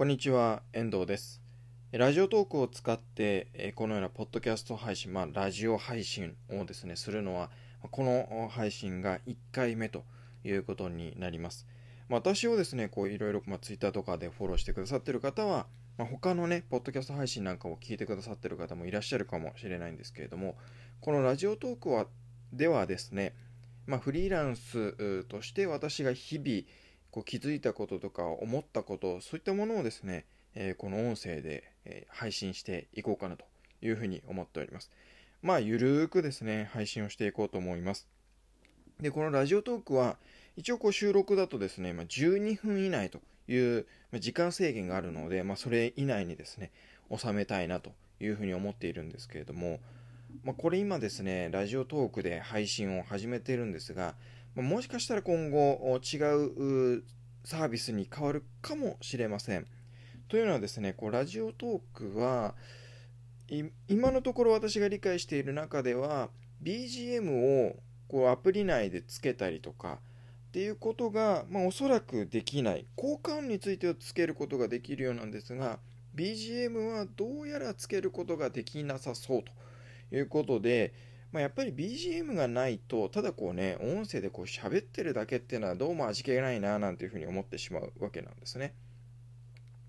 こんにちは、遠藤です。ラジオトークを使って、このようなポッドキャスト配信、まあ、ラジオ配信をですね、するのは、この配信が1回目ということになります。まあ私をですね、こういろいろ、まあ、Twitter とかでフォローしてくださってる方は、まあ、他のね、ポッドキャスト配信なんかを聞いてくださってる方もいらっしゃるかもしれないんですけれども、このラジオトークは、ではですね、まあ、フリーランスとして私が日々こう気づいたこととか思ったことそういったものをですね、えーこの音声で、えー配信していこうかなというふうに思っております。まあゆるーくですね配信をしていこうと思います。でこのラジオトークは一応こう収録だとですね、まあ、12分以内という時間制限があるので、まあ、それ以内にですね収めたいなというふうに思っているんですけれども、まあ、これ今ですねラジオトークで配信を始めてるんですが、もしかしたら今後違うサービスに変わるかもしれません。というのはですねこうラジオトークは今のところ私が理解している中では BGM をこうアプリ内でつけたりとかっていうことが、まあ、おそらくできない効果音についてはつけることができるようなんですが BGM はどうやらつけることができなさそうということで、まあ、やっぱり BGM がないとただこうね音声でこう喋ってるだけっていうのはどうも味気がないななんていうふうに思ってしまうわけなんですね。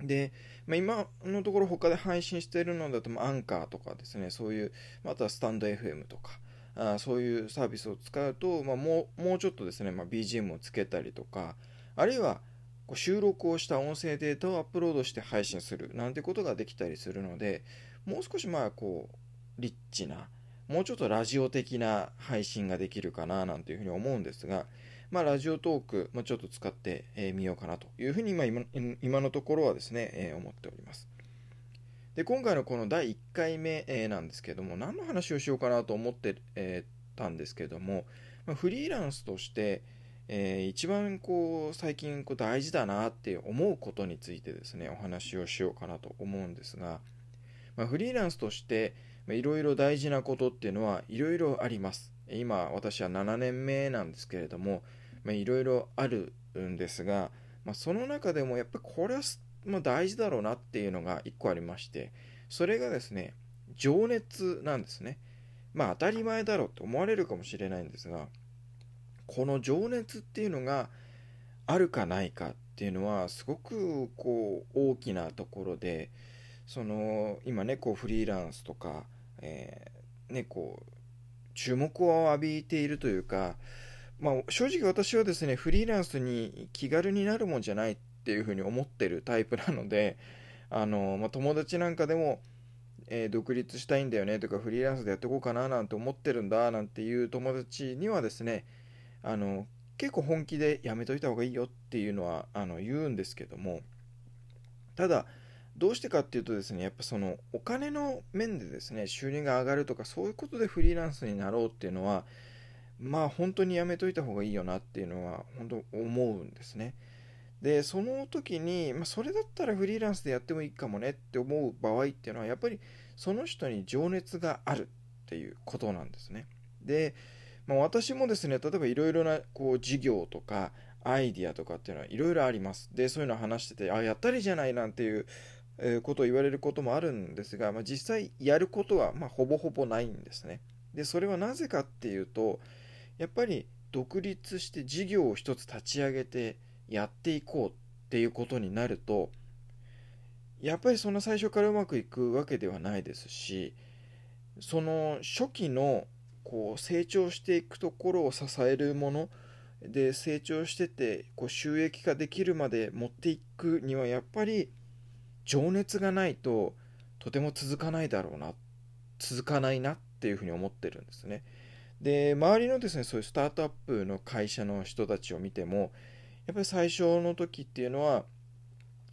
で、まあ、今のところ他で配信しているのだと、まアンカーとかですねそういうまたスタンド FM とかあそういうサービスを使うと、まあ、もうもうちょっとですね、まあ、BGM をつけたりとかあるいはこう収録をした音声データをアップロードして配信するなんてことができたりするのでもう少しまあこうリッチなもうちょっとラジオ的な配信ができるかななんていうふうに思うんですが、まあ、ラジオトーク、まあ、ちょっと使ってみ、えーようかなというふうに今今のところはですね、え思っております。で今回のこの第1回目、なんですけども何の話をしようかなと思って、たんですけども、ま、フリーランスとして、えー一番こう最近こう大事だなって思うことについてですねお話をしようかなと思うんですが、まあ、フリーランスとしていろいろ大事なことっていうのはいろいろあります。今私は7年目なんですけれどもいろいろあるんですが、まあ、その中でもやっぱりこれはすまあ、大事だろうなっていうのが1個ありましてそれがですね情熱なんですね。まあ当たり前だろうと思われるかもしれないんですがこの情熱っていうのがあるかないかっていうのはすごくこう大きなところでその今ねこうフリーランスとか、えーねこう注目を浴びているというか、まあ、正直私はですねフリーランスに気軽になるもんじゃないっていうふうに思ってるタイプなので あの、まあ、友達なんかでも、えー独立したいんだよねとかフリーランスでやっていこうかななんて思ってるんだなんていう友達にはですねあの結構本気でやめといた方がいいよっていうのはあの言うんですけどもただどうしてかっていうとですねやっぱそのお金の面でですね収入が上がるとかそういうことでフリーランスになろうっていうのはまあ本当にやめといた方がいいよなっていうのは本当思うんですね。でその時に、まあ、それだったらフリーランスでやってもいいかもねって思う場合っていうのはやっぱりその人に情熱があるっていうことなんですね。で、まあ、私もですね例えばいろいろなこう事業とかアイディアとかっていうのはいろいろあります。でそういうの話しててあやったりじゃないなんていうことを言われることもあるんですが、まあ、実際やることはまあほぼほぼないんですね。でそれはなぜかっていうとやっぱり独立して事業を一つ立ち上げてやっていこうっていうことになるとやっぱりそんな最初からうまくいくわけではないですしその初期のこう成長していくところを支えるもので成長しててこう収益化できるまで持っていくにはやっぱり情熱がないととても続かないだろうな続かないなっていうふうに思ってるんですね。で周りのですねそういうスタートアップの会社の人たちを見てもやっぱり最初の時っていうのは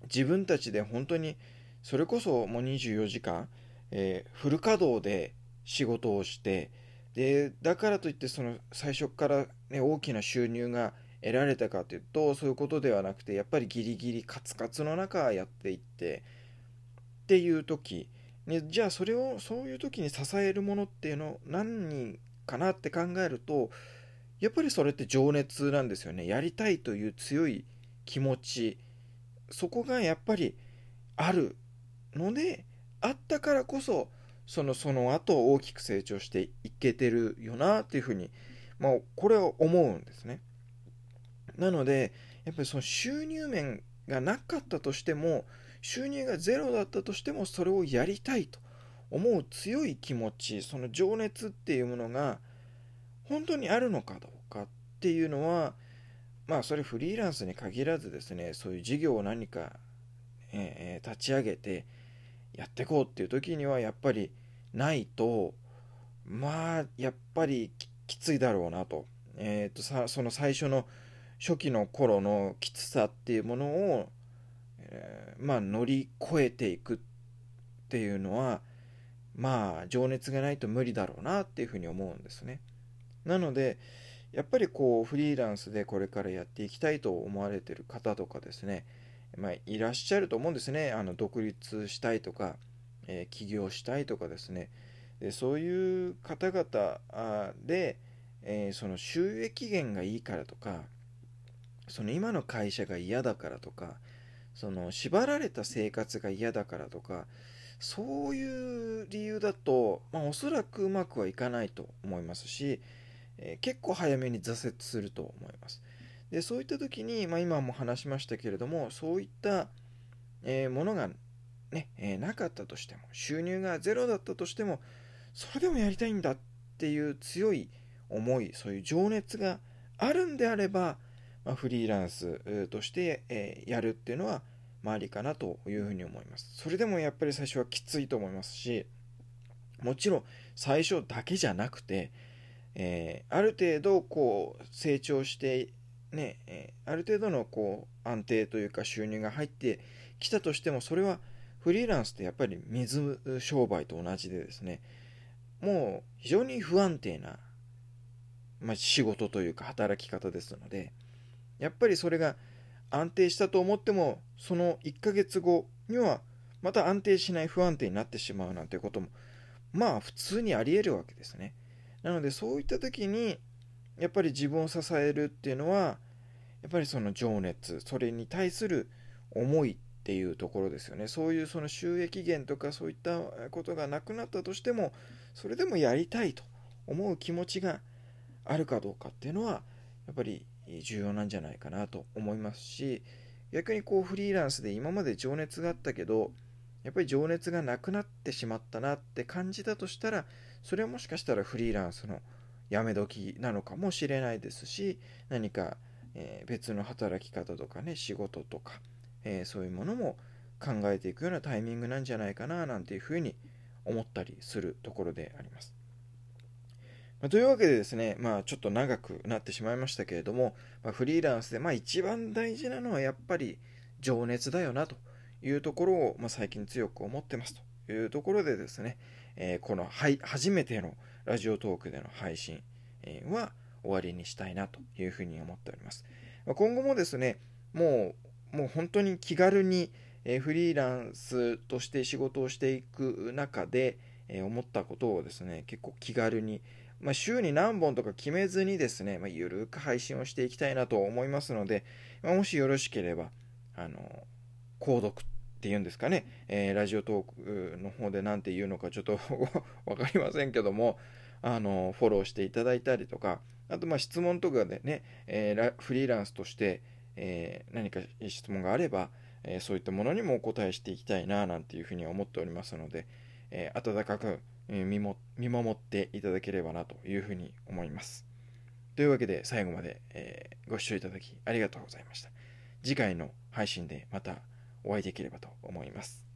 自分たちで本当にそれこそもう24時間、えーフル稼働で仕事をしてでだからといってその最初から、ね、大きな収入が得られたかというとそういうことではなくてやっぱりギリギリカツカツの中やっていってっていう時。ねじゃあそれをそういう時に支えるものっていうの何人かなって考えるとやっぱりそれって情熱なんですよね。やりたいという強い気持ち。そこがやっぱりあるのであったからこそそのその後大きく成長していけてるよなっていうふうに、まあ、これは思うんですね。なのでやっぱりその収入面がなかったとしても収入がゼロだったとしてもそれをやりたいと思う強い気持ちその情熱っていうものが本当にあるのかどうかっていうのはまあそれフリーランスに限らずですねそういう事業を何か、えー、立ち上げてやっていこうっていう時にはやっぱりないとまあやっぱりきついだろうなと,、えーと、さその最初の初期の頃のきつさっていうものを、えー、まあ乗り越えていくっていうのはまあ情熱がないと無理だろうなっていうふうに思うんですね。なのでやっぱりこうフリーランスでこれからやっていきたいと思われてる方とかですね、まあ、いらっしゃると思うんですねあの独立したいとか、えー、起業したいとかですねでそういう方々で、えー、その収益源がいいからとかその今の会社が嫌だからとかその縛られた生活が嫌だからとかそういう理由だと、まあ、おそらくうまくはいかないと思いますし、えー、結構早めに挫折すると思います。でそういった時に、まあ、今も話しましたけれどもそういった、えー、ものがね、えー、なかったとしても収入がゼロだったとしてもそれでもやりたいんだっていう強い思いそういう情熱があるんであれば、まあ、フリーランスとして、え、やるっていうのはまありかなというふうに思います。それでもやっぱり最初はきついと思いますしもちろん最初だけじゃなくて、えー、ある程度こう成長してね、え、ある程度のこう安定というか収入が入ってきたとしてもそれはフリーランスってやっぱり水商売と同じでですねもう非常に不安定な、まあ、仕事というか働き方ですのでやっぱりそれが安定したと思ってもその1ヶ月後にはまた安定しない不安定になってしまうなんていうこともまあ普通にありえるわけですね。なのでそういった時にやっぱり自分を支えるっていうのはやっぱりその情熱それに対する思いっていうところですよね。そういうその収益源とかそういったことがなくなったとしてもそれでもやりたいと思う気持ちがあるかどうかっていうのはやっぱり重要なんじゃないかなと思いますし逆にこうフリーランスで今まで情熱があったけどやっぱり情熱がなくなってしまったなって感じたとしたらそれはもしかしたらフリーランスのやめ時なのかもしれないですし何か、え、別の働き方とかね仕事とか、え、そういうものも考えていくようなタイミングなんじゃないかななんていうふうに思ったりするところであります。ま、というわけでですね、まあ、ちょっと長くなってしまいましたけれども、まあ、フリーランスで、まあ、一番大事なのはやっぱり情熱だよなというところを、まあ、最近強く思ってますというところでですね、えー、この、はい、初めてのラジオトークでの配信、は終わりにしたいなというふうに思っております。ま、今後もですね、もう、もう本当に気軽に、フリーランスとして仕事をしていく中で、思ったことをですね、結構気軽に、まあ、週に何本とか決めずにですね、まあ、ゆるく配信をしていきたいなと思いますので、まあ、もしよろしければ、あの、購読っていうんですかね、えー、ラジオトークの方で何て言うのかちょっと 分かりませんけども、あの、フォローしていただいたりとか、あと、ま、質問とかでね、えー、フリーランスとして、えー、何か質問があれば、えそういったものにもお答えしていきたいな、なんていうふうに思っておりますので、え温かく見も見守っていただければなというふうに思います。というわけで最後まで、えー、ご視聴いただきありがとうございました。次回の配信でまたお会いできればと思います。